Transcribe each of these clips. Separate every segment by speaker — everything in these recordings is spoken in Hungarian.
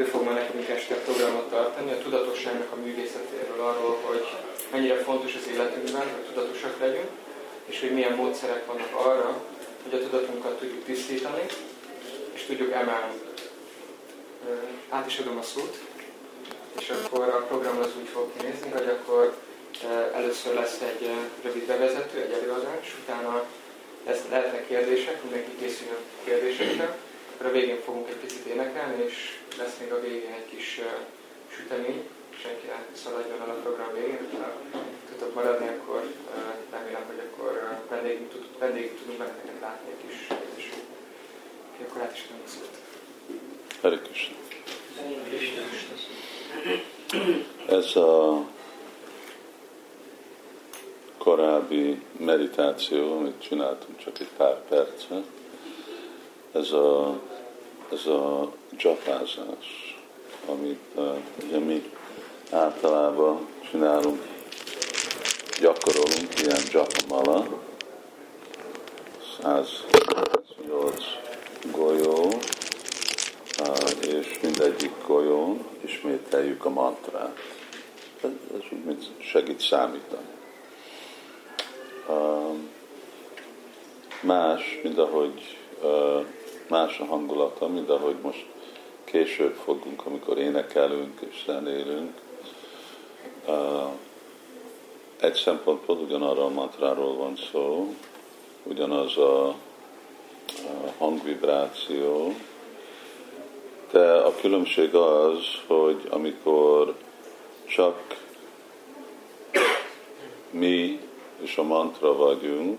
Speaker 1: ő fog ma nekünk este programot tartani, a tudatosságnak a művészetéről, arról, hogy mennyire fontos az életünkben, hogy tudatosak legyünk, és hogy milyen módszerek vannak arra, hogy a tudatunkat tudjuk tisztítani, és tudjuk emelni. Át is adom a szót, és akkor a program az úgy fog kinézni, hogy akkor először lesz egy rövid bevezető, egy előadás, utána lesz, lehetnek kérdések, mindenki készüljön kérdésekre, akkor a végén fogunk egy picit énekelni, és lesz még a végén egy kis sütemény, senki ne szaladjon el a program végén, ha tudok maradni, akkor remélem, hogy akkor vendégünk, tud, vendégünk tudunk benneteket látni egy kis és akkor át is tudom a szót.
Speaker 2: Hare Ez a korábbi meditáció, amit csináltunk csak egy pár percet, ez a, ez a csapázás, amit uh, ugye mi általában csinálunk, gyakorolunk ilyen japamala, 108 golyó, és mindegyik golyón ismételjük a mantrát. Ez, úgy, mint segít számítani. Más, mint ahogy más a hangulata, mint ahogy most később fogunk, amikor énekelünk és zenélünk. Egy szempontból ugyanarra a mantráról van szó, ugyanaz a hangvibráció, de a különbség az, hogy amikor csak mi és a mantra vagyunk,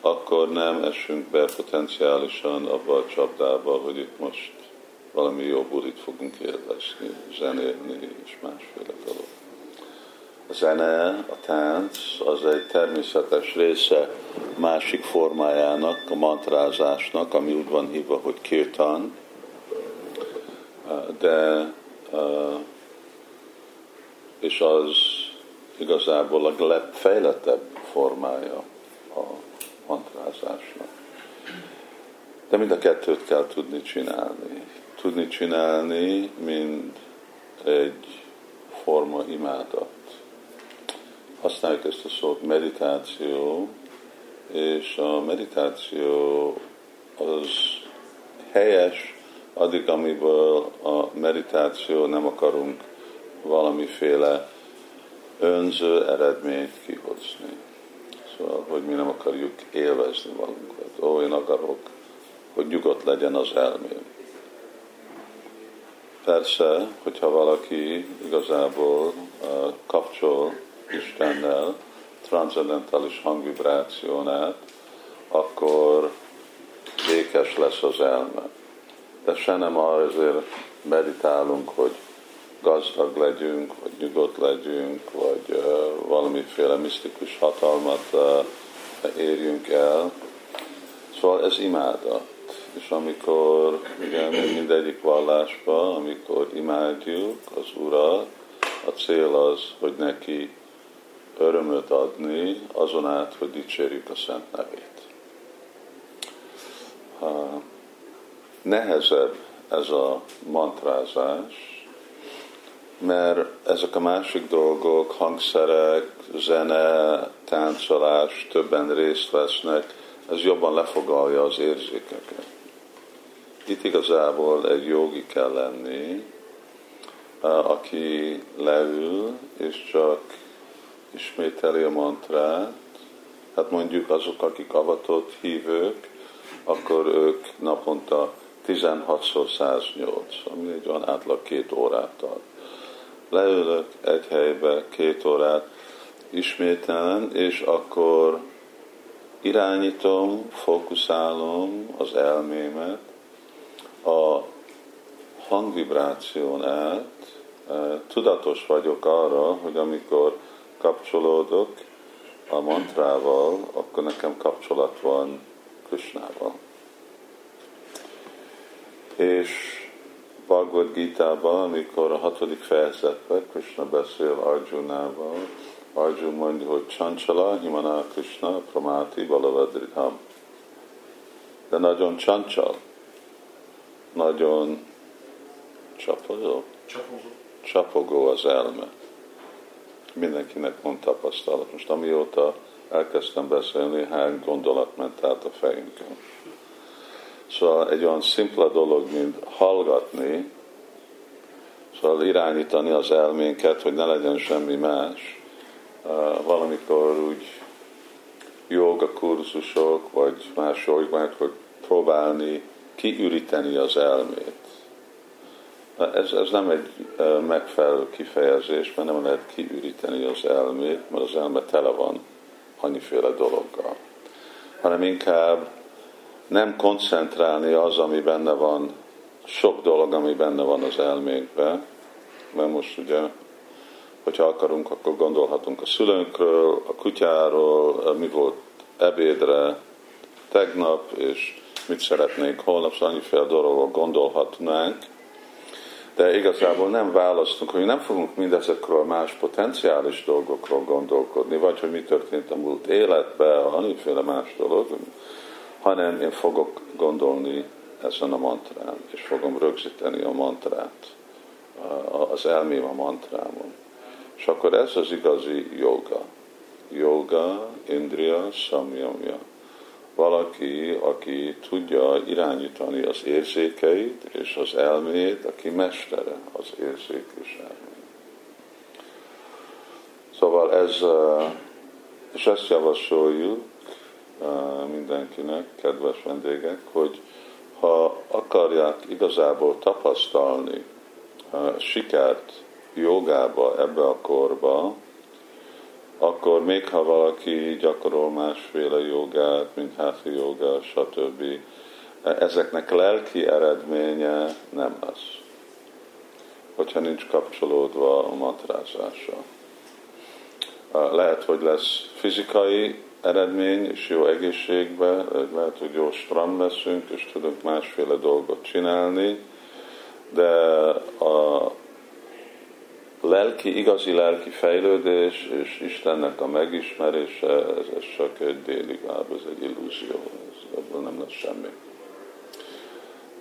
Speaker 2: akkor nem esünk be potenciálisan abba a csapdába, hogy itt most valami jó bulit fogunk élvezni, zenélni és másféle dolog. A zene, a tánc az egy természetes része másik formájának, a mantrázásnak, ami úgy van hívva, hogy kirtan, de és az igazából a legfejlettebb formája mantrázásnak. De mind a kettőt kell tudni csinálni. Tudni csinálni, mint egy forma imádat. Használjuk ezt a szót meditáció, és a meditáció az helyes, addig, amiből a meditáció nem akarunk valamiféle önző eredményt kihozni. Szóval, hogy mi nem akarjuk élvezni magunkat. Ó, én akarok, hogy nyugodt legyen az elmém. Persze, hogyha valaki igazából kapcsol Istennel, transzendentális hangvibrációnát, akkor békes lesz az elme. De se nem azért meditálunk, hogy gazdag legyünk, vagy nyugodt legyünk, vagy uh, valamiféle misztikus hatalmat uh, érjünk el. Szóval ez imádat. És amikor, igen, mindegyik vallásban, amikor imádjuk az Urat, a cél az, hogy neki örömöt adni, azon át, hogy dicsérjük a Szent nevét. Uh, nehezebb ez a mantrázás, mert ezek a másik dolgok, hangszerek, zene, táncolás, többen részt vesznek, ez jobban lefogalja az érzékeket. Itt igazából egy jogi kell lenni, aki leül, és csak ismételi a mantrát, hát mondjuk azok, akik avatott hívők, akkor ők naponta 16-szor 108, ami egy olyan átlag két órát tart leülök egy helybe két órát ismételen, és akkor irányítom, fókuszálom az elmémet a hangvibráción át, tudatos vagyok arra, hogy amikor kapcsolódok a mantrával, akkor nekem kapcsolat van Krishnával. És Bhagavad Gita-ban, amikor a hatodik fejezetben Krishna beszél Arjunával, Arjun mondja, hogy Chanchala, Himana Krishna, Pramati, Balavadridham. De nagyon csancsal, nagyon Csapogó?
Speaker 1: Csapogó.
Speaker 2: Csapogó az elme. Mindenkinek mond tapasztalat. Most amióta elkezdtem beszélni, hány gondolat ment át a fejünkön. Szóval egy olyan szimpla dolog, mint hallgatni, szóval irányítani az elménket, hogy ne legyen semmi más. Valamikor úgy joga kurzusok, vagy más jogmák, hogy próbálni kiüríteni az elmét. Ez, ez nem egy megfelelő kifejezés, mert nem lehet kiüríteni az elmét, mert az elme tele van annyiféle dologgal. Hanem inkább nem koncentrálni az, ami benne van, sok dolog, ami benne van az elménkben, mert most ugye, hogyha akarunk, akkor gondolhatunk a szülőnkről, a kutyáról, mi volt ebédre tegnap, és mit szeretnénk holnap, szóval annyiféle dologról gondolhatnánk, de igazából nem választunk, hogy nem fogunk mindezekről a más potenciális dolgokról gondolkodni, vagy hogy mi történt a múlt életben, annyiféle más dolog, hanem én fogok gondolni ezen a mantrán, és fogom rögzíteni a mantrát, az elmém a mantrámon. És akkor ez az igazi joga. Yoga, Indriya, Samyamya. Valaki, aki tudja irányítani az érzékeit és az elmét, aki mestere az érzék és elmét. Szóval ez, és ezt javasoljuk mindenkinek, kedves vendégek, hogy ha akarják igazából tapasztalni sikert jogába ebbe a korba, akkor még ha valaki gyakorol másféle jogát, mint háti joga, stb., ezeknek lelki eredménye nem lesz, hogyha nincs kapcsolódva a matrázása. Lehet, hogy lesz fizikai eredmény és jó egészségbe, lehet, hogy jó strand leszünk, és tudunk másféle dolgot csinálni, de a lelki, igazi lelki fejlődés és Istennek a megismerése, ez, ez csak egy déli váb, ez egy illúzió, ez, ebből nem lesz semmi.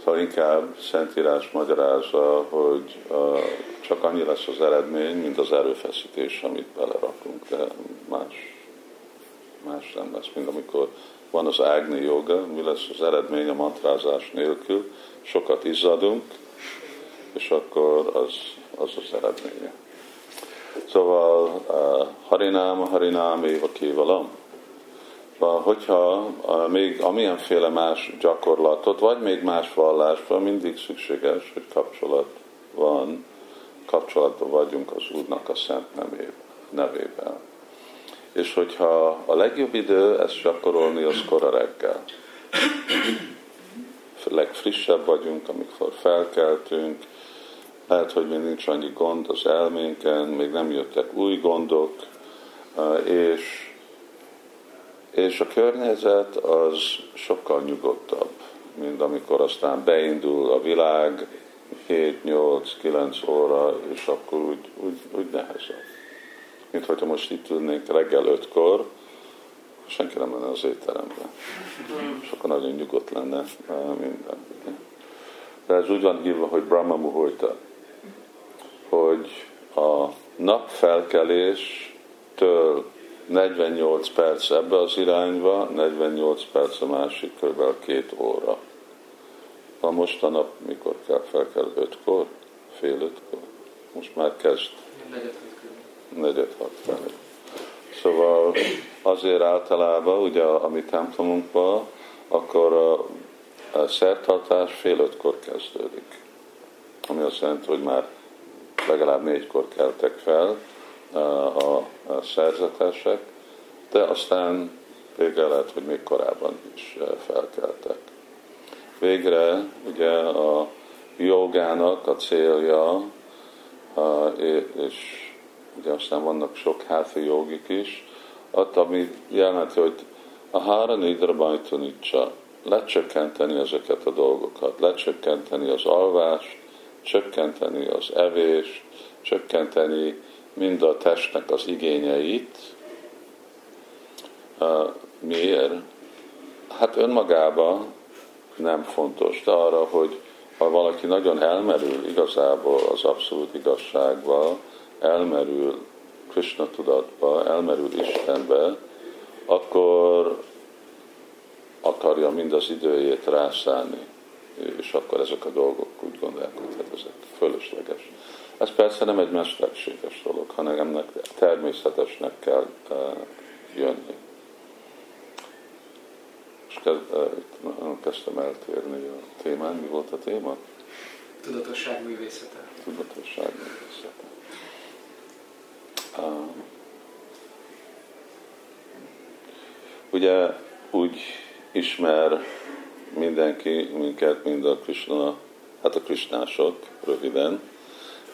Speaker 2: Szóval inkább Szentírás magyarázza, hogy uh, csak annyi lesz az eredmény, mint az erőfeszítés, amit belerakunk, de más, más nem lesz, mint amikor van az ágni joga, mi lesz az eredmény a mantrázás nélkül, sokat izzadunk, és akkor az, az az eredménye. Szóval uh, Harinám, Harinám, Éva Kévalam. Szóval, hogyha uh, még amilyenféle más gyakorlatot, vagy még más vallásban mindig szükséges, hogy kapcsolat van, kapcsolatban vagyunk az Úrnak a szent nevében. És hogyha a legjobb idő ezt gyakorolni, az kora reggel. Legfrissebb vagyunk, amikor felkeltünk, lehet, hogy még nincs annyi gond az elménken, még nem jöttek új gondok, és, és a környezet az sokkal nyugodtabb, mint amikor aztán beindul a világ 7-8-9 óra, és akkor úgy, úgy, úgy nehezebb. Mint hogyha most itt ülnénk reggel 5-kor, senki nem lenne az étteremben. És nagyon nyugodt lenne minden. De ez úgy van hívva, hogy Brahma Muhurta hogy a napfelkeléstől 48 perc ebbe az irányba, 48 perc a másik, kb. két óra. Ha most a nap mikor kell felkel? Ötkor? Fél ötkor? Most már kezd. Negyed hat felé. Szóval azért általában, ugye a, mi templomunkban, akkor a, a szertartás fél ötkor kezdődik. Ami azt jelenti, hogy már legalább négykor keltek fel a szerzetesek, de aztán végre lehet, hogy még korábban is felkeltek. Végre ugye a jogának a célja, és ugye aztán vannak sok házi jogik is, ott, ami jelenti, hogy a hára nidra bajtanicsa, lecsökkenteni ezeket a dolgokat, lecsökkenteni az alvást, csökkenteni az evést, csökkenteni mind a testnek az igényeit. Miért? Hát önmagában nem fontos, de arra, hogy ha valaki nagyon elmerül igazából az abszolút igazságba, elmerül Krishna tudatba, elmerül Istenbe, akkor akarja mind az időjét rászállni, és akkor ezek a dolgok úgy gondolják, hogy hát ezek fölösleges. Ez persze nem egy mesterséges dolog, hanem ennek természetesnek kell uh, jönni. És kezdtem eltérni a témán. Mi volt a téma?
Speaker 1: Tudatosság művészete.
Speaker 2: Tudatosság művészete. Ugye úgy ismer mindenki minket, mind a Krishna, hát a krisnások röviden,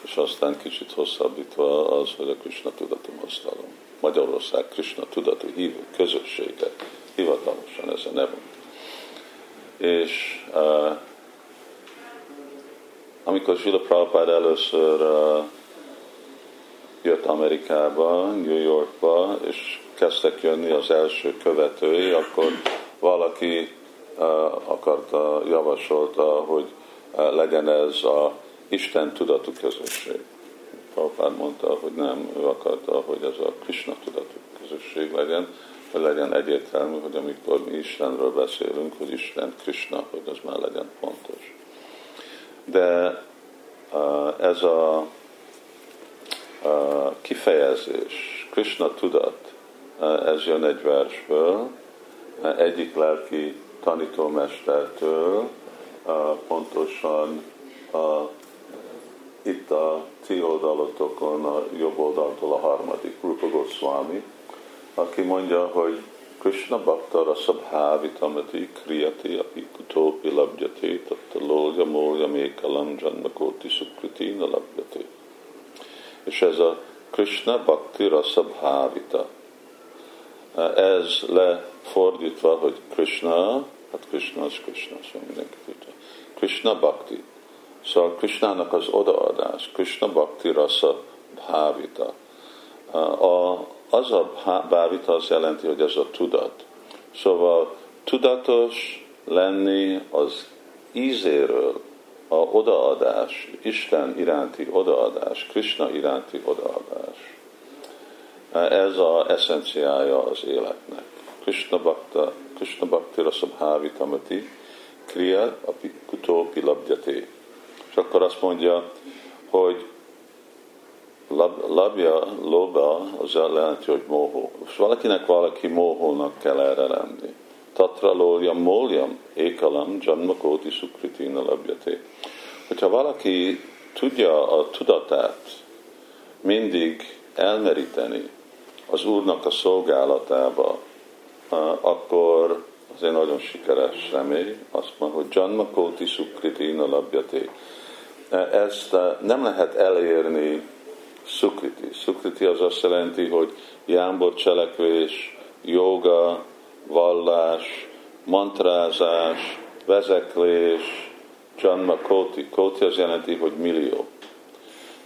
Speaker 2: és aztán kicsit hosszabbítva az, hogy a Krishna tudatú mozdalom. Magyarország Krishna tudatú hívő közössége, hivatalosan ez a nevünk. És uh, amikor Srila Prabhupád először uh, jött Amerikába, New Yorkba, és kezdtek jönni az első követői, akkor valaki akarta, javasolta, hogy legyen ez a Isten tudatú közösség. Prabhupád mondta, hogy nem, ő akarta, hogy ez a Krishna tudatú közösség legyen, hogy legyen egyértelmű, hogy amikor mi Istenről beszélünk, hogy Isten Krishna, hogy az már legyen pontos. De ez a kifejezés, Krishna tudat, ez jön egy versből, egyik lelki tanítómestertől, pontosan a, itt a ti oldalotokon, a jobb oldaltól a harmadik, Rupa Goswami, aki mondja, hogy Krishna Bhakta Rasabhavitamati Kriyati Api Kutopi Labjati Tatta Lolja Molja Mékalam Janmakoti Sukriti Labjati. És ez a Krishna Bhakti Rasabhavita. Ez lefordítva, hogy Krishna, hát Krishna az Krishna, szóval mindenki tudja. Krishna Bhakti. Szóval Krishnának az odaadás, Krishna Bhakti Rasa Bhavita. A, az a bávita az jelenti, hogy ez a tudat. Szóval tudatos lenni az ízéről, a odaadás, Isten iránti odaadás, Krishna iránti odaadás. Ez az eszenciája az életnek. Krishna Bhakta, Krishna Bhakti Rasabhavitamati, Kriya Api Kutopi Labdyate. És akkor azt mondja, hogy lab, labja, loba, az jelenti, hogy mohó. És valakinek valaki mohónak kell erre lenni. Tatra loljam, moljam, ékalam, janmakóti sukritina labjate. Hogyha valaki tudja a tudatát mindig elmeríteni az Úrnak a szolgálatába, akkor az egy nagyon sikeres személy, azt mondja, hogy Janmakóti Sukritina labjate. Ezt nem lehet elérni Sukriti. Sukriti az azt jelenti, hogy jámbor cselekvés, joga, vallás, mantrázás, vezeklés, Janma Koti. Koti az jelenti, hogy millió.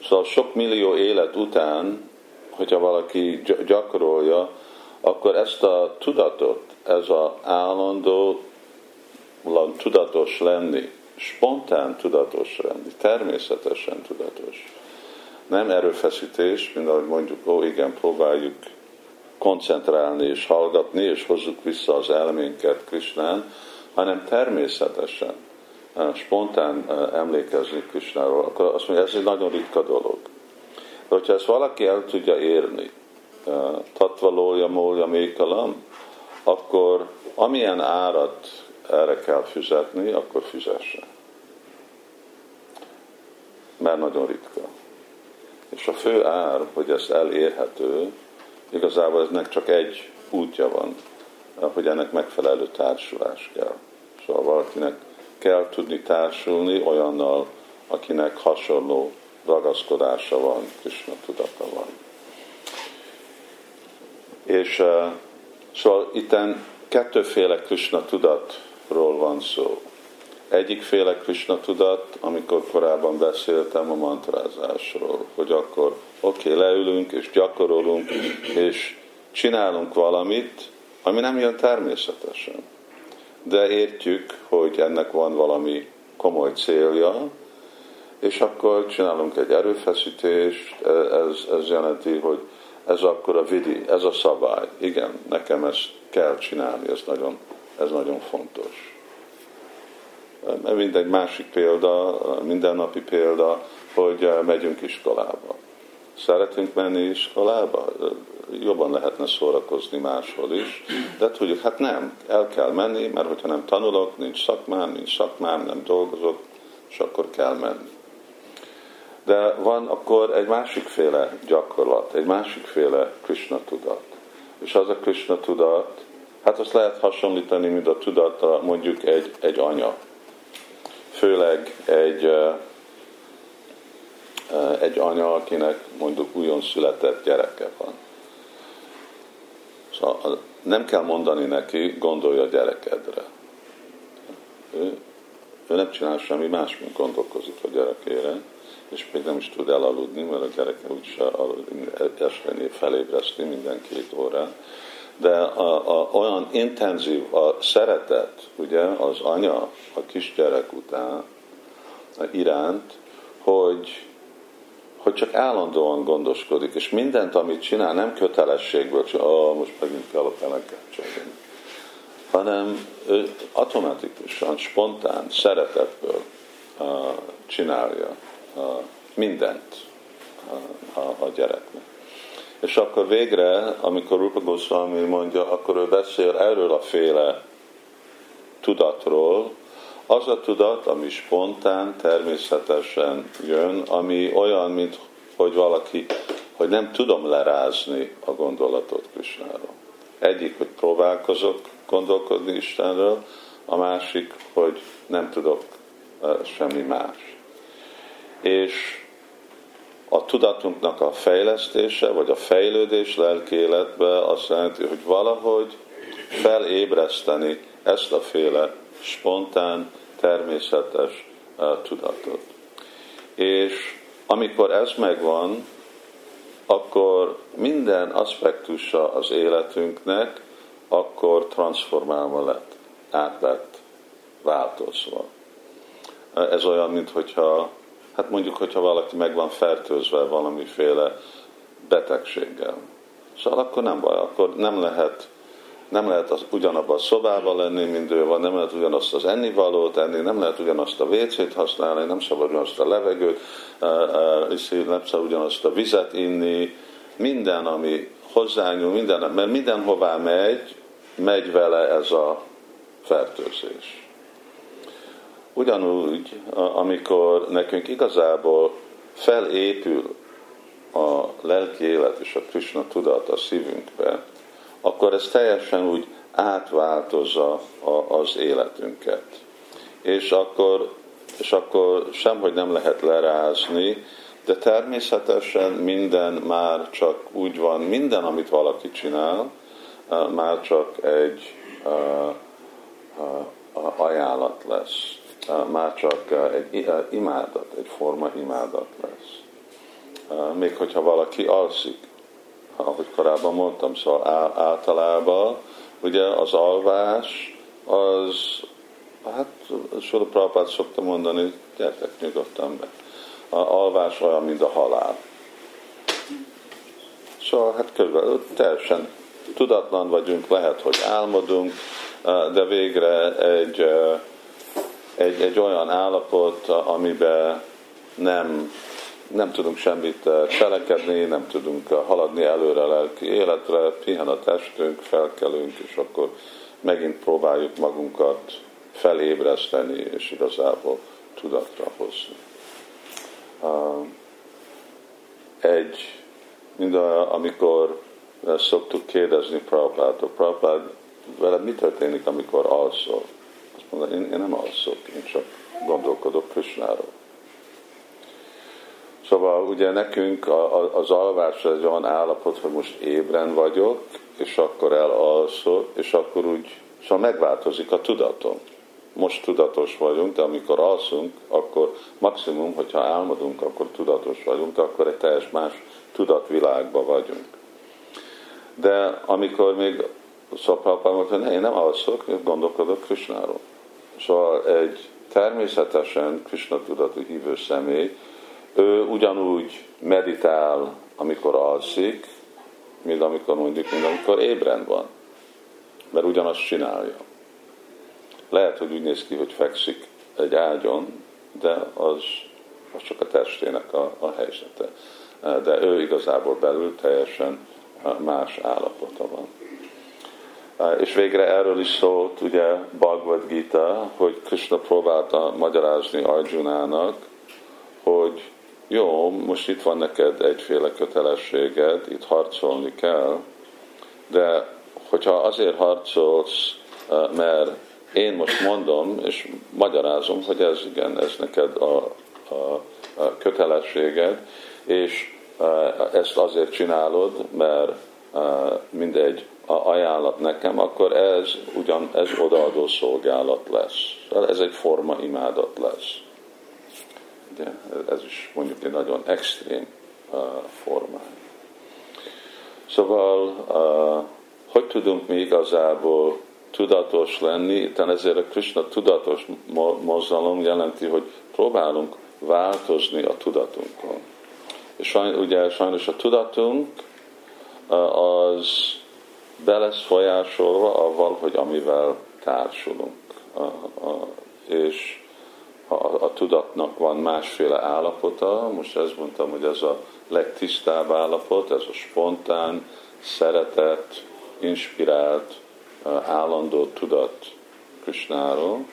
Speaker 2: Szóval sok millió élet után, hogyha valaki gyakorolja, akkor ezt a tudatot, ez az állandó tudatos lenni, spontán tudatos lenni, természetesen tudatos nem erőfeszítés, mint ahogy mondjuk, ó igen, próbáljuk koncentrálni és hallgatni, és hozzuk vissza az elménket Krisnán, hanem természetesen, eh, spontán eh, emlékezni Krisnáról, akkor azt mondja, ez egy nagyon ritka dolog. De hogyha ezt valaki el tudja érni, eh, tatvalója, mólja, mékalam, akkor amilyen árat erre kell fizetni, akkor fizessen. Mert nagyon ritka. És a fő ár, hogy ez elérhető, igazából eznek csak egy útja van, hogy ennek megfelelő társulás kell. Szóval valakinek kell tudni társulni olyannal, akinek hasonló ragaszkodása van, Krishna tudata van. És uh, szóval itten kettőféle Krishna tudatról van szó. Egyikféle Krishna tudat, amikor korábban beszéltem a mantrázásról, hogy akkor oké, okay, leülünk és gyakorolunk, és csinálunk valamit, ami nem jön természetesen. De értjük, hogy ennek van valami komoly célja, és akkor csinálunk egy erőfeszítést, ez, ez jelenti, hogy ez akkor a vidi, ez a szabály. Igen, nekem ezt kell csinálni, ez nagyon, ez nagyon fontos. Mint egy másik példa, mindennapi példa, hogy megyünk iskolába. Szeretünk menni iskolába? Jobban lehetne szórakozni máshol is, de tudjuk, hát nem, el kell menni, mert hogyha nem tanulok, nincs szakmám, nincs szakmám, nem dolgozok, és akkor kell menni. De van akkor egy másikféle gyakorlat, egy másikféle Krishna tudat. És az a Krishna tudat, hát azt lehet hasonlítani, mint a tudata mondjuk egy, egy anya. Főleg egy, egy anya, akinek mondjuk újon született gyereke van. Szóval nem kell mondani neki, gondolj a gyerekedre. Ő, ő nem csinál semmi más, mint gondolkozik a gyerekére és még nem is tud elaludni, mert a gyereke úgyse este felébreszti minden két órán. De a, a, olyan intenzív a szeretet, ugye, az anya a kisgyerek után a iránt, hogy, hogy csak állandóan gondoskodik, és mindent, amit csinál, nem kötelességből, hogy oh, most megint kell a peleket hanem ő automatikusan, spontán, szeretetből uh, csinálja mindent a, a gyereknek. És akkor végre, amikor Rupa Goswami mondja, akkor ő beszél erről a féle tudatról, az a tudat, ami spontán, természetesen jön, ami olyan, mint hogy valaki, hogy nem tudom lerázni a gondolatot Krisnáról. Egyik, hogy próbálkozok gondolkodni Istenről, a másik, hogy nem tudok semmi más és a tudatunknak a fejlesztése, vagy a fejlődés lelki életbe azt jelenti, hogy valahogy felébreszteni ezt a féle spontán, természetes uh, tudatot. És amikor ez megvan, akkor minden aspektusa az életünknek akkor transformálva lett, át lett változva. Ez olyan, mintha Hát mondjuk, hogyha valaki meg van fertőzve valamiféle betegséggel. Szóval akkor nem baj, akkor nem lehet, nem lehet az, ugyanabban a szobában lenni, mint ő van, nem lehet ugyanazt az ennivalót enni, nem lehet ugyanazt a WC-t használni, nem szabad ugyanazt a levegőt nem szabad ugyanazt a vizet inni, minden, ami hozzányúl, minden, mert mindenhová megy, megy vele ez a fertőzés. Ugyanúgy, amikor nekünk igazából felépül a lelki élet és a Krishna tudat a szívünkbe, akkor ez teljesen úgy átváltozza az életünket. És akkor, és akkor semhogy nem lehet lerázni, de természetesen minden már csak úgy van, minden, amit valaki csinál, már csak egy ajánlat lesz már csak egy imádat, egy forma imádat lesz. Még hogyha valaki alszik, ahogy korábban mondtam, szóval általában ugye az alvás az, hát Sula Prabhupát szokta mondani, gyertek nyugodtan be. A alvás olyan, mint a halál. Szóval hát körülbelül teljesen tudatlan vagyunk, lehet, hogy álmodunk, de végre egy egy, egy olyan állapot, amiben nem, nem tudunk semmit eh, cselekedni, nem tudunk eh, haladni előre a lelki életre, pihen a testünk, felkelünk, és akkor megint próbáljuk magunkat felébreszteni, és igazából tudatra hozni. Egy, mind a, amikor szoktuk kérdezni Prabhupától, Prabhupád, veled mi történik, amikor alszol? Mondani, én, én nem alszok, én csak gondolkodok Krisnáról. Szóval ugye nekünk az alvás egy olyan állapot, hogy most ébren vagyok, és akkor elalszok, és akkor úgy, szóval megváltozik a tudatom. Most tudatos vagyunk, de amikor alszunk, akkor maximum, hogyha álmodunk, akkor tudatos vagyunk, akkor egy teljes más tudatvilágban vagyunk. De amikor még Szapalpán mondta, hogy én nem alszok, én gondolkodok Krisnáról. Szóval egy természetesen Krishna tudatú hívő személy, ő ugyanúgy meditál, amikor alszik, mint amikor mondjuk, mint amikor ébren van. Mert ugyanazt csinálja. Lehet, hogy úgy néz ki, hogy fekszik egy ágyon, de az, az csak a testének a, a helyzete. De ő igazából belül teljesen más állapota van. És végre erről is szólt ugye Bhagavad Gita, hogy Krishna próbálta magyarázni Arjunának, hogy jó, most itt van neked egyféle kötelességed, itt harcolni kell, de hogyha azért harcolsz, mert én most mondom, és magyarázom, hogy ez igen, ez neked a, a, a kötelességed, és ezt azért csinálod, mert mindegy ajánlat nekem, akkor ez ugyan ez odaadó szolgálat lesz. Ez egy forma imádat lesz. De ez is mondjuk egy nagyon extrém forma. Szóval, hogy tudunk mi igazából tudatos lenni, itt ezért a Krishna tudatos mozzalom jelenti, hogy próbálunk változni a tudatunkon. És sajnos, ugye sajnos a tudatunk az be lesz folyásolva avval, hogy amivel társulunk. A, a, és a, a tudatnak van másféle állapota, most ezt mondtam, hogy ez a legtisztább állapot, ez a spontán, szeretett, inspirált, állandó tudat Krisnáról,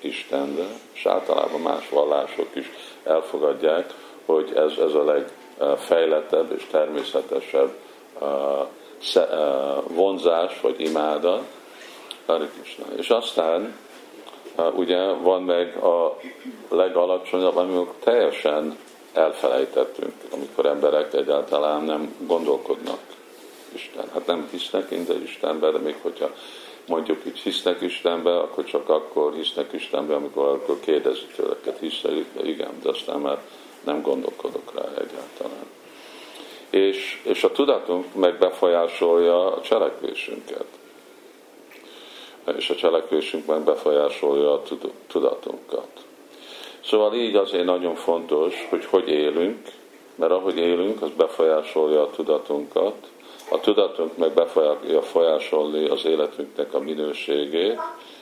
Speaker 2: Istenre, és általában más vallások is elfogadják, hogy ez, ez a legfejlettebb és természetesebb vonzás vagy imáda. És aztán ugye van meg a legalacsonyabb, amikor teljesen elfelejtettünk, amikor emberek egyáltalán nem gondolkodnak Isten. Hát nem hisznek inde Istenbe, de még hogyha mondjuk itt hisznek Istenbe, akkor csak akkor hisznek Istenbe, amikor akkor kérdezi tőleket, hiszel, igen, de aztán már nem gondolkodok rá egyáltalán és, és a tudatunk meg befolyásolja a cselekvésünket. És a cselekvésünk meg befolyásolja a tudatunkat. Szóval így azért nagyon fontos, hogy hogy élünk, mert ahogy élünk, az befolyásolja a tudatunkat, a tudatunk meg befolyásolni az életünknek a minőségét,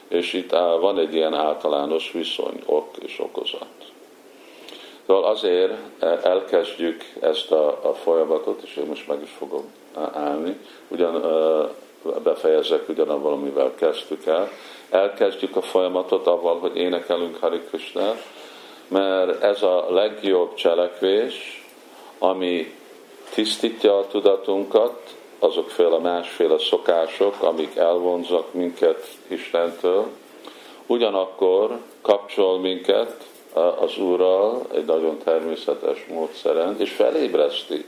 Speaker 2: és itt van egy ilyen általános viszony, ok és okozat. Szóval azért eh, elkezdjük ezt a, a folyamatot, és én most meg is fogom állni, ugyan eh, befejezek ugyanabban, amivel kezdtük el. Elkezdjük a folyamatot avval, hogy énekelünk Hari Krishna, mert ez a legjobb cselekvés, ami tisztítja a tudatunkat, azokféle másféle szokások, amik elvonzak minket Istentől, ugyanakkor kapcsol minket az Úrral egy nagyon természetes módszeren, és felébreszti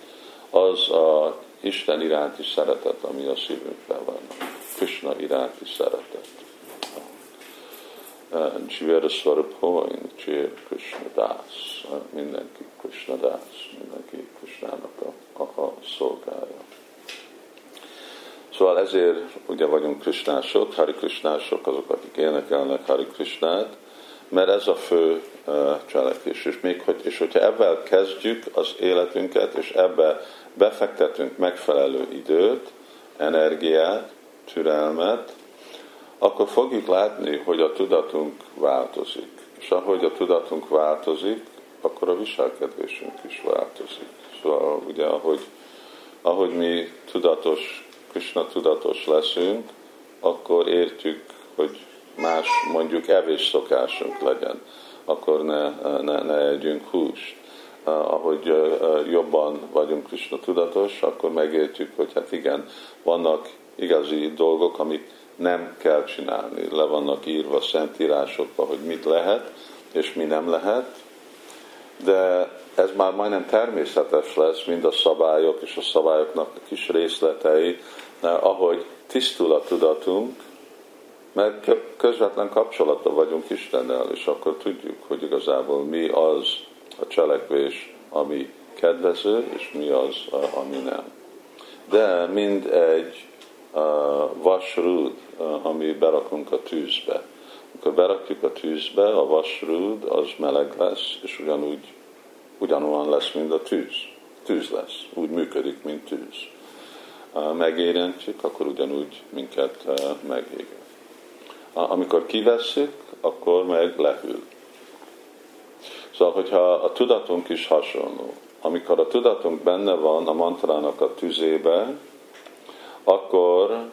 Speaker 2: az a Isten iránti szeretet, ami a szívünkben van. Krishna iránti szeretet. Jivera Svaruphoin, Jir Krishna Das, mindenki Krishna Das, mindenki Krishnának a, a, a szolgája. Szóval ezért ugye vagyunk Krishnások, Hari Krishnások, azok, akik énekelnek Hari Krishnát, mert ez a fő cselekvés. És, még, hogy, és hogyha ebben kezdjük az életünket, és ebbe befektetünk megfelelő időt, energiát, türelmet, akkor fogjuk látni, hogy a tudatunk változik. És ahogy a tudatunk változik, akkor a viselkedésünk is változik. Szóval ugye, ahogy, ahogy mi tudatos, Krishna tudatos leszünk, akkor értjük, hogy más mondjuk evés szokásunk legyen akkor ne, ne, ne együnk húst. Ahogy jobban vagyunk Krishna tudatos, akkor megértjük, hogy hát igen, vannak igazi dolgok, amit nem kell csinálni. Le vannak írva szentírásokba, hogy mit lehet, és mi nem lehet. De ez már majdnem természetes lesz, mind a szabályok és a szabályoknak a kis részletei, ahogy tisztul a tudatunk, mert közvetlen kapcsolatban vagyunk Istennel, és akkor tudjuk, hogy igazából mi az a cselekvés, ami kedvező, és mi az, ami nem. De mind egy uh, vasrúd, ami berakunk a tűzbe. akkor berakjuk a tűzbe, a vasrúd az meleg lesz, és ugyanúgy, ugyanolyan lesz, mint a tűz. Tűz lesz, úgy működik, mint tűz. Megérintjük, akkor ugyanúgy minket megég. Amikor kivesszük, akkor meg lehűl. Szóval, hogyha a tudatunk is hasonló, amikor a tudatunk benne van a mantrának a tüzébe, akkor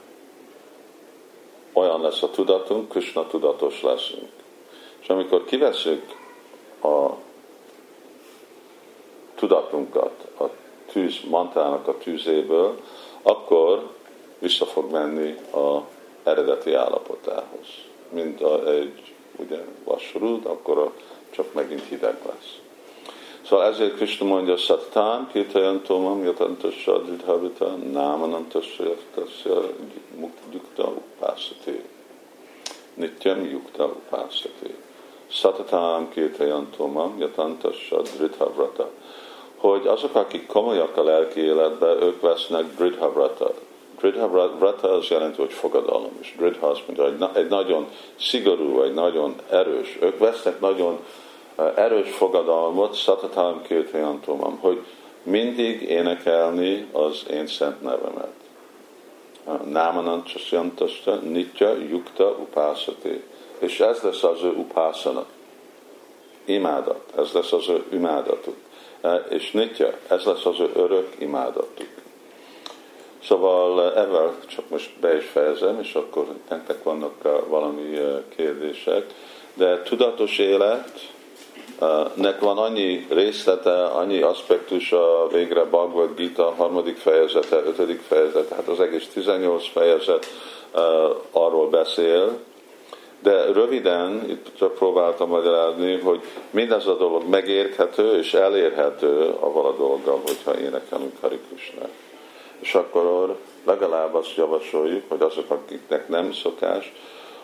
Speaker 2: olyan lesz a tudatunk, Krishna tudatos leszünk. És amikor kiveszünk a tudatunkat a tűz mantrának a tűzéből, akkor vissza fog menni a eredeti állapotához. Mint a, egy ugye, vasrúd, akkor csak megint hideg lesz. Szóval ezért Krishna mondja, Sattán, Kirtayantomam, Yatantasya, Dridhavita, Námanantasya, Yaftasya, Yukta, Upászati. Nityam Yukta, Upászati. Satatám, Kirtayantomam, Yatantasya, Dridhavrata. Hogy azok, akik komolyak a lelki életben, ők vesznek Dridhavrata. Dridhavrata az jelenti, hogy fogadalom, és Dridha az mondja, hogy egy nagyon szigorú, egy nagyon erős. Ők vesznek nagyon erős fogadalmat, szatatam kirtayantomam, hogy mindig énekelni az én szent nevemet. Námanancsasjantasta, nitya, yukta, upászati. És ez lesz az ő upászana. Imádat. Ez lesz az ő imádatuk. És nitya, ez lesz az ő örök imádatuk. Szóval ezzel csak most be is fejezem, és akkor nektek vannak valami kérdések. De tudatos élet, nek van annyi részlete, annyi aspektusa végre Bhagavad Gita harmadik fejezete, ötödik fejezet, hát az egész 18 fejezet arról beszél, de röviden, itt csak próbáltam magyarázni, hogy mindez a dolog megérthető és elérhető avval a dolggal, hogyha énekelünk Hari Krishna. És akkor legalább azt javasoljuk, hogy azok, akiknek nem szokás,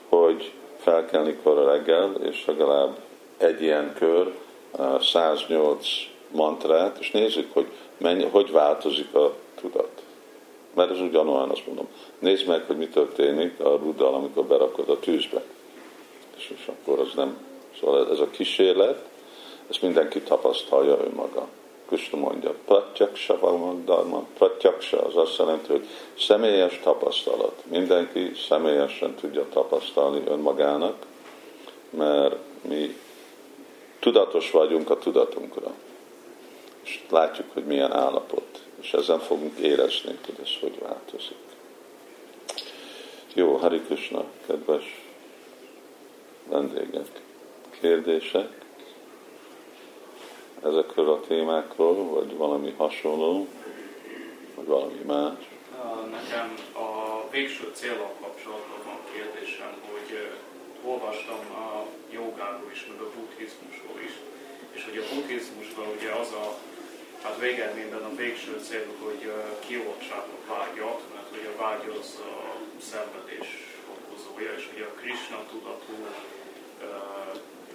Speaker 2: hogy felkelni kor reggel, és legalább egy ilyen kör, 108 mantrát, és nézzük, hogy mennyi, hogy változik a tudat. Mert ez ugyanolyan, azt mondom. Nézd meg, hogy mi történik a ruddal, amikor berakod a tűzbe. És, és akkor az nem... Szóval ez a kísérlet, ezt mindenki tapasztalja önmaga. Krishna mondja, pratyaksa dharma, pratyaksa az azt jelenti, hogy személyes tapasztalat. Mindenki személyesen tudja tapasztalni önmagának, mert mi tudatos vagyunk a tudatunkra. És látjuk, hogy milyen állapot. És ezen fogunk érezni, hogy ez hogy változik. Jó, Hari Krishna, kedves vendégek. Kérdések ezekről a témákról, vagy valami hasonló, vagy valami más?
Speaker 3: Nekem a végső célok kapcsolatban van kérdésem, hogy olvastam a jogáról is, meg a buddhizmusról is, és hogy a buddhizmusban ugye az a, hát végeredményben a végső cél, hogy kioltsák a vágyat, mert hogy a vágy az a szenvedés okozója, és hogy a Krishna tudatú,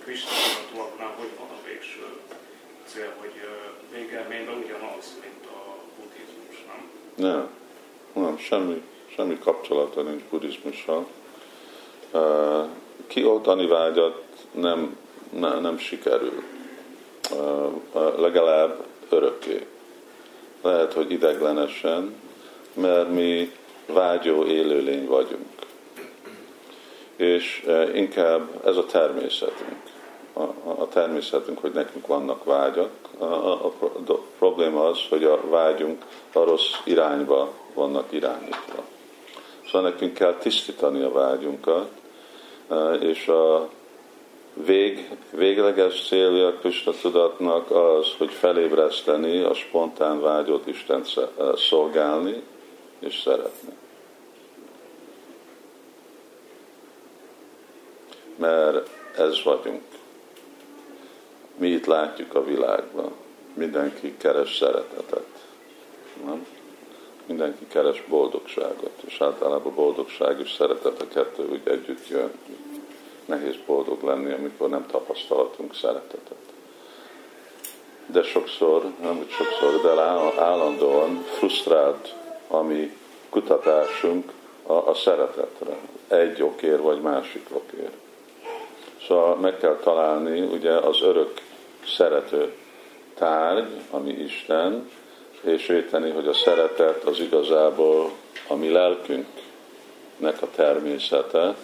Speaker 3: Krishna tudatúaknál hogy van a végső cél, hogy végeredményben ugyanaz, mint a buddhizmus, nem?
Speaker 2: Nem, nem, semmi, semmi kapcsolata nincs buddhizmussal kioltani vágyat nem, ne, nem sikerül. Legalább örökké. Lehet, hogy ideglenesen, mert mi vágyó élőlény vagyunk. És inkább ez a természetünk. A, a természetünk, hogy nekünk vannak vágyak. A, a, a probléma az, hogy a vágyunk a rossz irányba vannak irányítva. Szóval nekünk kell tisztítani a vágyunkat, és a vég, végleges célja Krishna tudatnak az, hogy felébreszteni a spontán vágyott Isten szolgálni és szeretni. Mert ez vagyunk. Mi itt látjuk a világban. Mindenki keres szeretetet. Nem? mindenki keres boldogságot, és általában boldogság és szeretet a kettő úgy együtt jön. Nehéz boldog lenni, amikor nem tapasztalhatunk szeretetet. De sokszor, nem úgy sokszor, de állandóan frusztrált a mi kutatásunk a, a szeretetre. Egy okér vagy másik okér. Szóval meg kell találni ugye az örök szerető tárgy, ami Isten, és érteni, hogy a szeretet az igazából a mi lelkünknek a természete,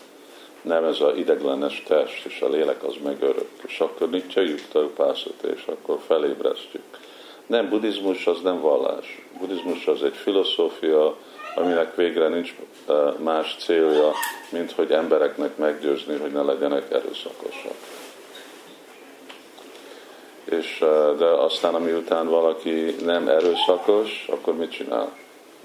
Speaker 2: nem ez az ideglenes test, és a lélek az meg örök. És akkor nincs a pászat, és akkor felébresztjük. Nem, buddhizmus az nem vallás. Buddhizmus az egy filozófia, aminek végre nincs más célja, mint hogy embereknek meggyőzni, hogy ne legyenek erőszakosak. És, de aztán, amiután valaki nem erőszakos, akkor mit csinál?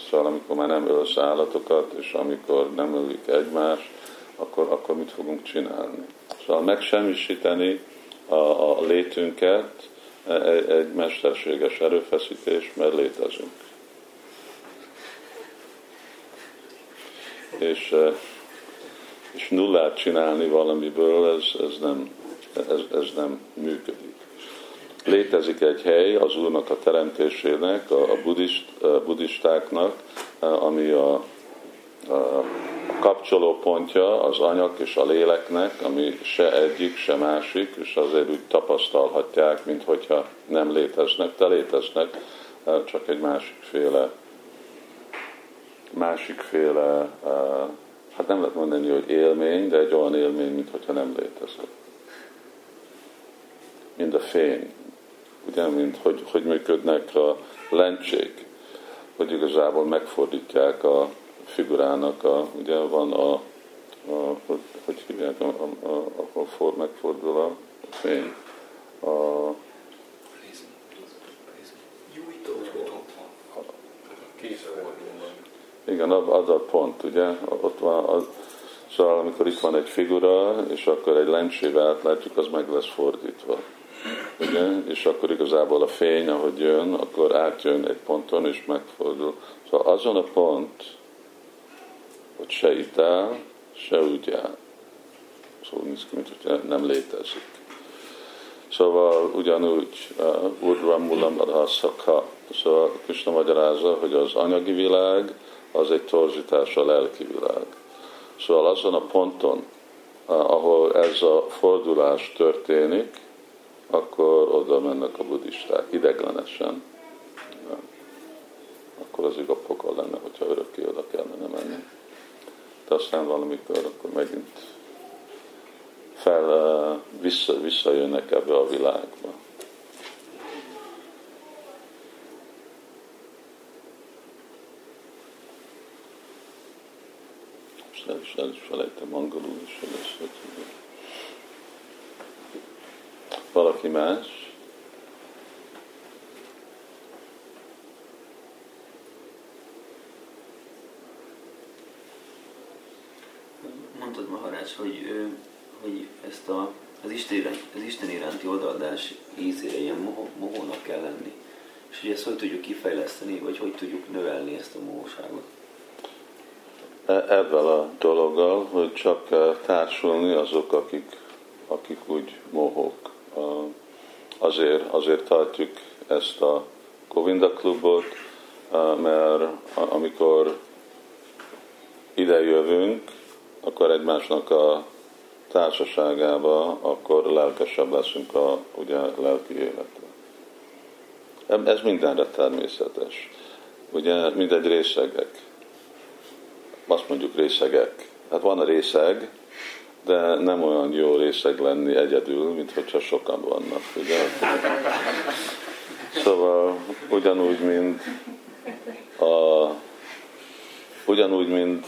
Speaker 2: Szóval amikor már nem ölsz állatokat, és amikor nem ölik egymást, akkor, akkor mit fogunk csinálni? Szóval megsemmisíteni a, a létünket egy, egy mesterséges erőfeszítés, mert létezünk. És, és nullát csinálni valamiből, ez, ez, nem, ez, ez nem működik. Létezik egy hely az Úrnak a teremtésének, a, a, buddhist, a buddhistáknak, ami a, a kapcsolópontja az anyag és a léleknek, ami se egyik, se másik, és azért úgy tapasztalhatják, mint hogyha nem léteznek, de léteznek, csak egy másikféle, másikféle, hát nem lehet mondani, hogy élmény, de egy olyan élmény, mint hogyha nem létezett. Mint a fény, ugye, mint hogy, hogy működnek a lencsék, hogy igazából megfordítják a figurának, a, ugye van a, a hogy, hogy hívják, a, a, a, megfordul a fény. A, igen, az a pont, ugye, ott van, az, szóval amikor itt van egy figura, és akkor egy lencsével látjuk, az meg lesz fordítva. Ugye? És akkor igazából a fény, ahogy jön, akkor átjön egy ponton, és megfordul. Szóval azon a pont, hogy se itt áll, se úgy áll. Szóval néz ki, mint nem létezik. Szóval ugyanúgy uh, Urdva Mulam Szakha. Szóval Krishna magyarázza, hogy az anyagi világ az egy torzítás a lelki világ. Szóval azon a ponton, uh, ahol ez a fordulás történik, akkor oda mennek a buddhisták ideglenesen. Akkor az a pokol lenne, hogyha örökké oda kellene menni de aztán valamikor akkor megint fel, vissza, visszajönnek ebbe a világba. Most el is, el is felejtem angolul is, hogy ezt Valaki más?
Speaker 4: mondtad Maharás, hogy, hogy ezt a, az, Isten, az Isten iránti odaadás ízére ilyen mohónak kell lenni. És hogy ezt hogy tudjuk kifejleszteni, vagy hogy tudjuk növelni ezt a mohóságot?
Speaker 2: E, Ebben a dologgal, hogy csak társulni azok, akik, akik úgy mohók. Azért, azért tartjuk ezt a Govinda klubot, mert amikor ide jövünk, akkor egymásnak a társaságába, akkor lelkesebb leszünk a ugye, lelki életre. Ez mindenre természetes. Ugye mindegy részegek. Azt mondjuk részegek. Hát van a részeg, de nem olyan jó részeg lenni egyedül, mint hogyha sokan vannak, ugye? Szóval ugyanúgy, mint a, ugyanúgy, mint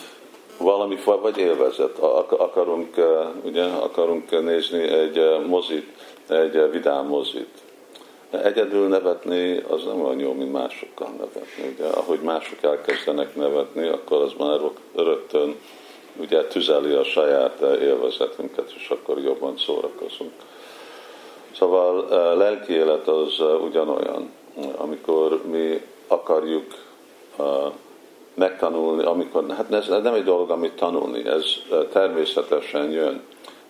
Speaker 2: valami vagy élvezet. Akarunk, ugye, akarunk nézni egy mozit, egy vidám mozit. Egyedül nevetni az nem olyan jó, mint másokkal nevetni. Ugye, ahogy mások elkezdenek nevetni, akkor az már rögtön ugye tüzeli a saját élvezetünket, és akkor jobban szórakozunk. Szóval lelki élet az ugyanolyan, amikor mi akarjuk megtanulni, amikor, hát ez nem egy dolog, amit tanulni, ez természetesen jön.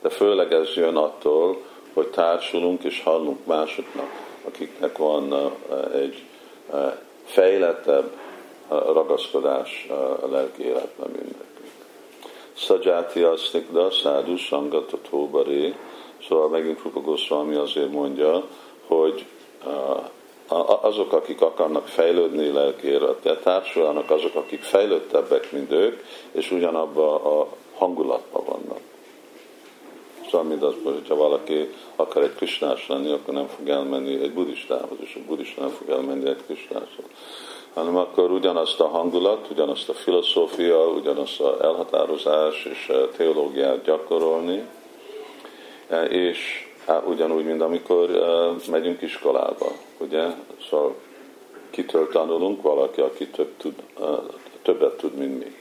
Speaker 2: De főleg ez jön attól, hogy társulunk és hallunk másoknak, akiknek van egy fejlettebb ragaszkodás a lelki életben, mint Szadzsáti asznikda szádu sangatató baré, Szóval megint Rupa Goswami azért mondja, hogy azok, akik akarnak fejlődni lelkére, társulnak azok, akik fejlődtebbek, mint ők, és ugyanabban a hangulatban vannak. Szóval mind az, hogyha valaki akar egy krisnás lenni, akkor nem fog elmenni egy buddhistához, és a buddhista nem fog elmenni egy krisnáshoz. Hanem akkor ugyanazt a hangulat, ugyanazt a filozófia, ugyanazt a elhatározás és a teológiát gyakorolni, és hát ugyanúgy, mint amikor megyünk iskolába, ugye? Szóval kitől tanulunk? Valaki, aki több tud, többet tud, mint mi.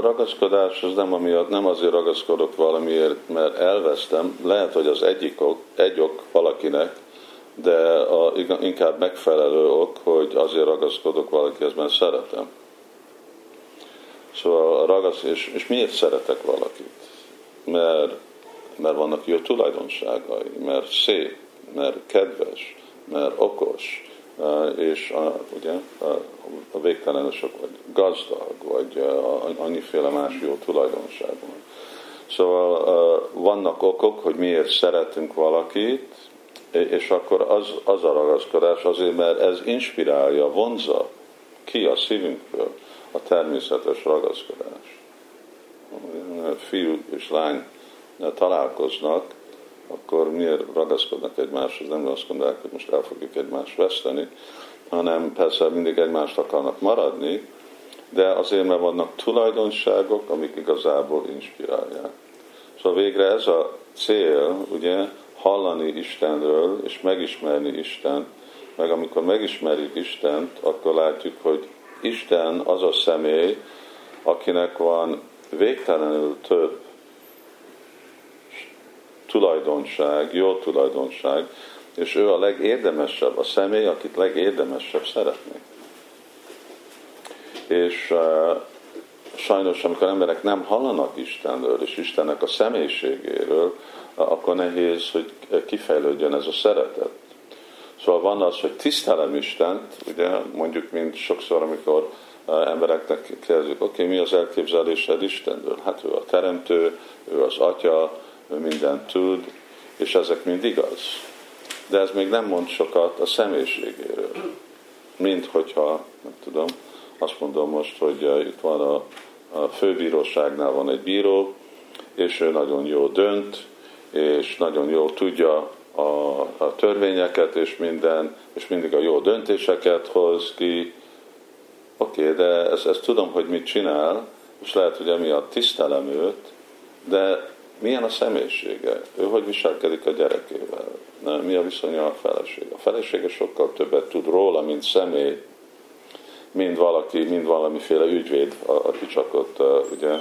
Speaker 2: ragaszkodás az nem amiatt, nem azért ragaszkodok valamiért, mert elvesztem. Lehet, hogy az egyik ok, egy ok valakinek, de a, inkább megfelelő ok, hogy azért ragaszkodok valakihez, mert szeretem. Szóval a ragasz, és, és miért szeretek valakit? Mert, mert vannak jó tulajdonságai, mert szép, mert kedves, mert okos, és a, ugye a, végtelenül vagy gazdag, vagy annyiféle más jó tulajdonság van. Szóval vannak okok, hogy miért szeretünk valakit, és akkor az, az a ragaszkodás azért, mert ez inspirálja, vonza ki a szívünkből a természetes ragaszkodás. Fiú és lány találkoznak, akkor miért ragaszkodnak egymáshoz? Nem azt hogy most el fogjuk egymást veszteni, hanem persze mindig egymást akarnak maradni, de azért, mert vannak tulajdonságok, amik igazából inspirálják. Szóval végre ez a cél, ugye, hallani Istenről, és megismerni Istent, meg amikor megismerjük Istent, akkor látjuk, hogy Isten az a személy, akinek van végtelenül több tulajdonság, jó tulajdonság, és ő a legérdemesebb, a személy, akit legérdemesebb szeretni. És uh, sajnos, amikor emberek nem hallanak Istenről és Istennek a személyiségéről, akkor nehéz, hogy kifejlődjön ez a szeretet. Szóval van az, hogy tisztelem Istent, ugye mondjuk, mint sokszor, amikor uh, embereknek kérdezik, oké, okay, mi az elképzelésed Istenről? Hát ő a teremtő, ő az atya, ő mindent tud, és ezek mind igaz. De ez még nem mond sokat a személyiségéről. Mint hogyha, nem tudom, azt mondom most, hogy uh, itt van a, a főbíróságnál van egy bíró, és ő nagyon jó dönt, és nagyon jól tudja a, a törvényeket, és minden, és mindig a jó döntéseket hoz ki. Oké, okay, de ezt, ezt tudom, hogy mit csinál, és lehet, hogy emiatt tisztelem őt, de milyen a személyisége, ő hogy viselkedik a gyerekével, mi a viszonya a feleség. A felesége sokkal többet tud róla, mint személy, mint valaki, mint valamiféle ügyvéd, aki csak ott ugye,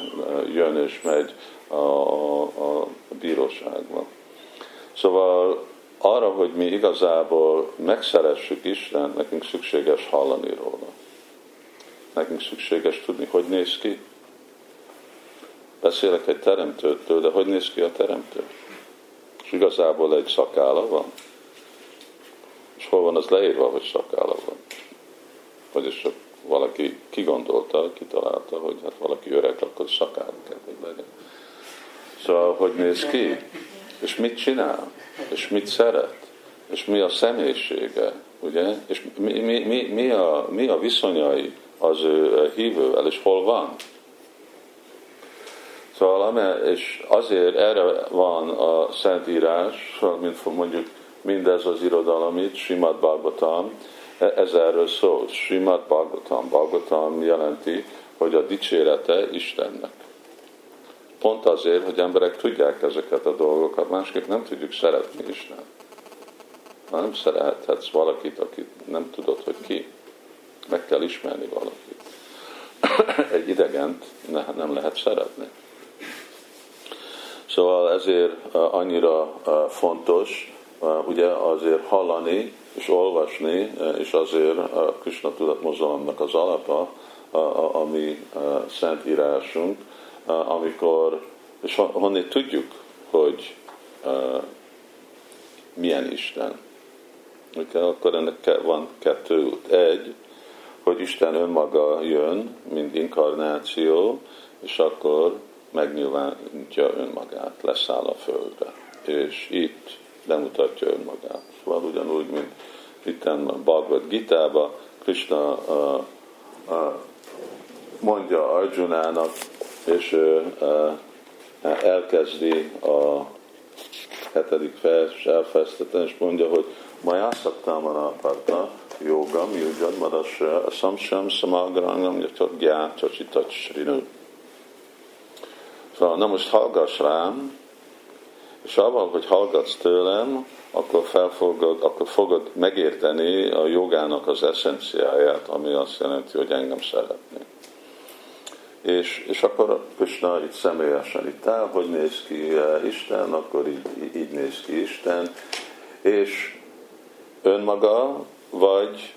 Speaker 2: jön és megy a, a, a bíróságba. Szóval arra, hogy mi igazából megszeressük Isten, nekünk szükséges hallani róla. Nekünk szükséges tudni, hogy néz ki. Beszélek egy teremtőtől, de hogy néz ki a teremtő? És igazából egy szakála van. És hol van az leírva, hogy szakála van? Vagyis csak valaki kigondolta, kitalálta, hogy hát valaki öreg, akkor szakála kell, hogy legyen. Szóval, hogy néz ki? És mit csinál? És mit szeret? És mi a személyisége? Ugye? És mi, mi, mi, mi, a, mi a viszonyai az ő hívővel, és hol van? Szóval, és azért erre van a Szentírás, mint mondjuk mindez az irodalom itt, Simad Bhagavatam, e- ez erről szól. Simad Bhagavatam, Bhagavatam jelenti, hogy a dicsérete Istennek. Pont azért, hogy emberek tudják ezeket a dolgokat, másképp nem tudjuk szeretni Isten. Nem szerethetsz valakit, akit nem tudod, hogy ki. Meg kell ismerni valakit. Egy idegent nem lehet szeretni. Szóval ezért annyira fontos, ugye azért hallani és olvasni, és azért a Krishna tudatmozgalomnak az alapa, a, mi szentírásunk, amikor, és honnét tudjuk, hogy milyen Isten. Akkor ennek van kettő út. Egy, hogy Isten önmaga jön, mint inkarnáció, és akkor megnyilvánítja önmagát, leszáll a földre. És itt bemutatja önmagát. Szóval ugyanúgy, mint itt a Bhagavad Gita-ba, Krishna uh, uh, mondja Arjunának, és ő uh, elkezdi a hetedik vers elfeszteten, és mondja, hogy Majászaktam a jogam, yujad madasra, samsam samagrangam, yatot gyá, csacsitat srinu. Szóval, na most hallgass rám, és avval, hogy hallgatsz tőlem, akkor, felfogod, akkor fogod megérteni a jogának az eszenciáját, ami azt jelenti, hogy engem szeretni. És, és akkor Krishna itt személyesen itt áll, hogy néz ki eh, Isten, akkor így, így néz ki Isten, és önmaga, vagy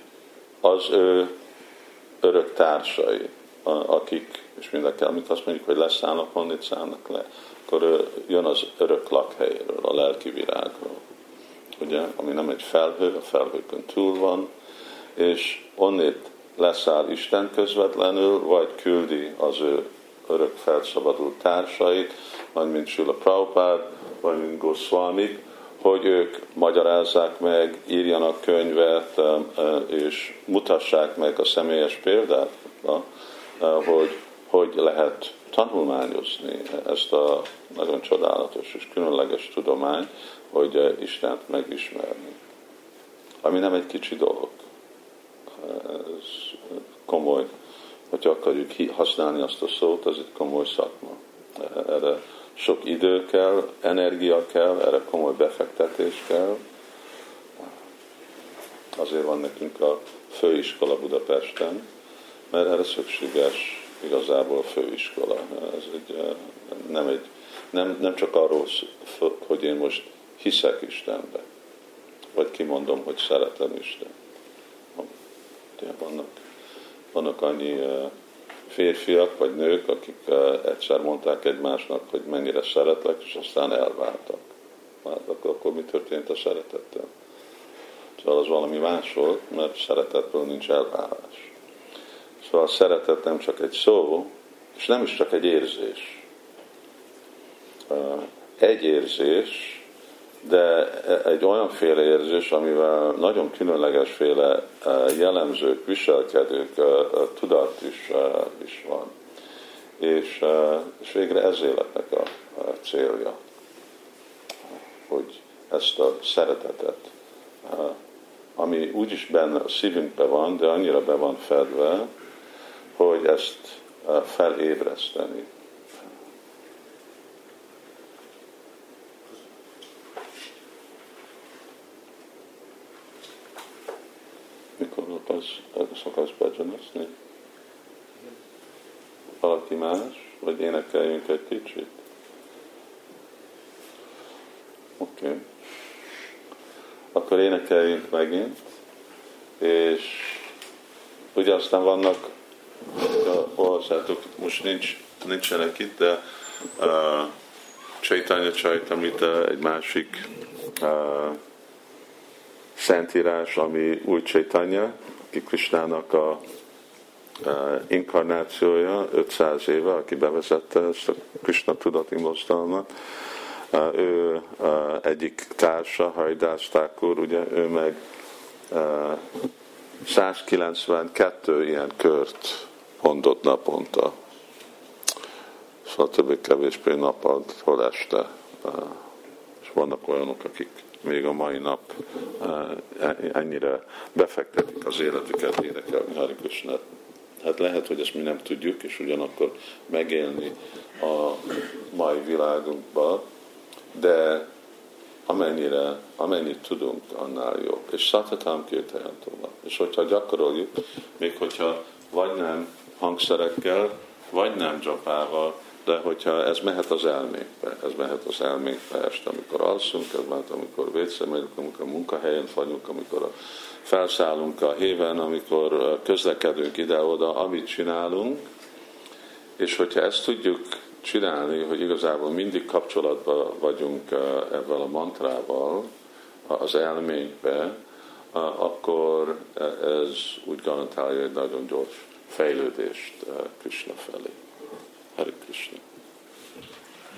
Speaker 2: az ő örök társai, akik, és mind a kell, amit azt mondjuk, hogy leszállnak, honnét szállnak le, akkor jön az örök lakhelyről, a lelki virágról, ugye, ami nem egy felhő, a felhőkön túl van, és onnét leszáll Isten közvetlenül, vagy küldi az ő örök felszabadult társait, vagy mint Sula Prabhupád, vagy mint Goswamik, hogy ők magyarázzák meg, írjanak könyvet, és mutassák meg a személyes példát, hogy hogy lehet tanulmányozni ezt a nagyon csodálatos és különleges tudomány, hogy Istent megismerni. Ami nem egy kicsi dolog. Ez komoly, hogyha akarjuk használni azt a szót, az egy komoly szakma. Erre sok idő kell, energia kell, erre komoly befektetés kell. Azért van nekünk a főiskola Budapesten, mert erre szükséges igazából főiskola. Ez egy, nem, egy, nem, nem csak arról, hogy én most hiszek Istenbe, vagy kimondom, hogy szeretem Isten. Vannak, vannak annyi férfiak vagy nők, akik egyszer mondták egymásnak, hogy mennyire szeretlek, és aztán elváltak. Hát akkor, akkor mi történt a szeretettel? Szóval az valami más volt, mert szeretetből nincs elválás. Szóval a szeretet nem csak egy szó, és nem is csak egy érzés. Egy érzés, de egy olyan féle érzés, amivel nagyon különleges féle e, jellemzők, viselkedők, tudat is, is van. És, és végre ez életnek a célja, hogy ezt a szeretetet, ami úgyis benne a szívünkben van, de annyira be van fedve, hogy ezt felébreszteni akarsz, akarsz bedzseneszni? Valaki más? Vagy énekeljünk egy kicsit? Oké. Okay. Akkor énekeljünk megint, és ugye aztán vannak, olvassátok, most nincs, nincsenek itt, de uh, Chaitanya Chaitamita egy másik uh, szentírás, ami új Chaitanya, aki Krisnának a inkarnációja 500 éve, aki bevezette ezt a Krishna tudati mozdalmat. Ő egyik társa, Hajdász Thakur, ugye ő meg 192 ilyen kört mondott naponta. Szóval többé-kevésbé nappal, hol este. És vannak olyanok, akik még a mai nap ennyire befektetik az életüket énekelni Hari Krishnát. Hát lehet, hogy ezt mi nem tudjuk, és ugyanakkor megélni a mai világunkban, de amennyire, amennyit tudunk, annál jobb. És szatatam kirtajantóval. És hogyha gyakoroljuk, még hogyha vagy nem hangszerekkel, vagy nem dzsapával, de hogyha ez mehet az elménkbe, ez mehet az elménkbe este, amikor alszunk, ez mehet, amikor vécemegyünk, amikor a munkahelyen vagyunk, amikor a felszállunk a héven, amikor közlekedünk ide-oda, amit csinálunk, és hogyha ezt tudjuk csinálni, hogy igazából mindig kapcsolatban vagyunk ebben a mantrával, az elménkbe, akkor ez úgy garantálja egy nagyon gyors fejlődést Krishna felé. Hare Krishna.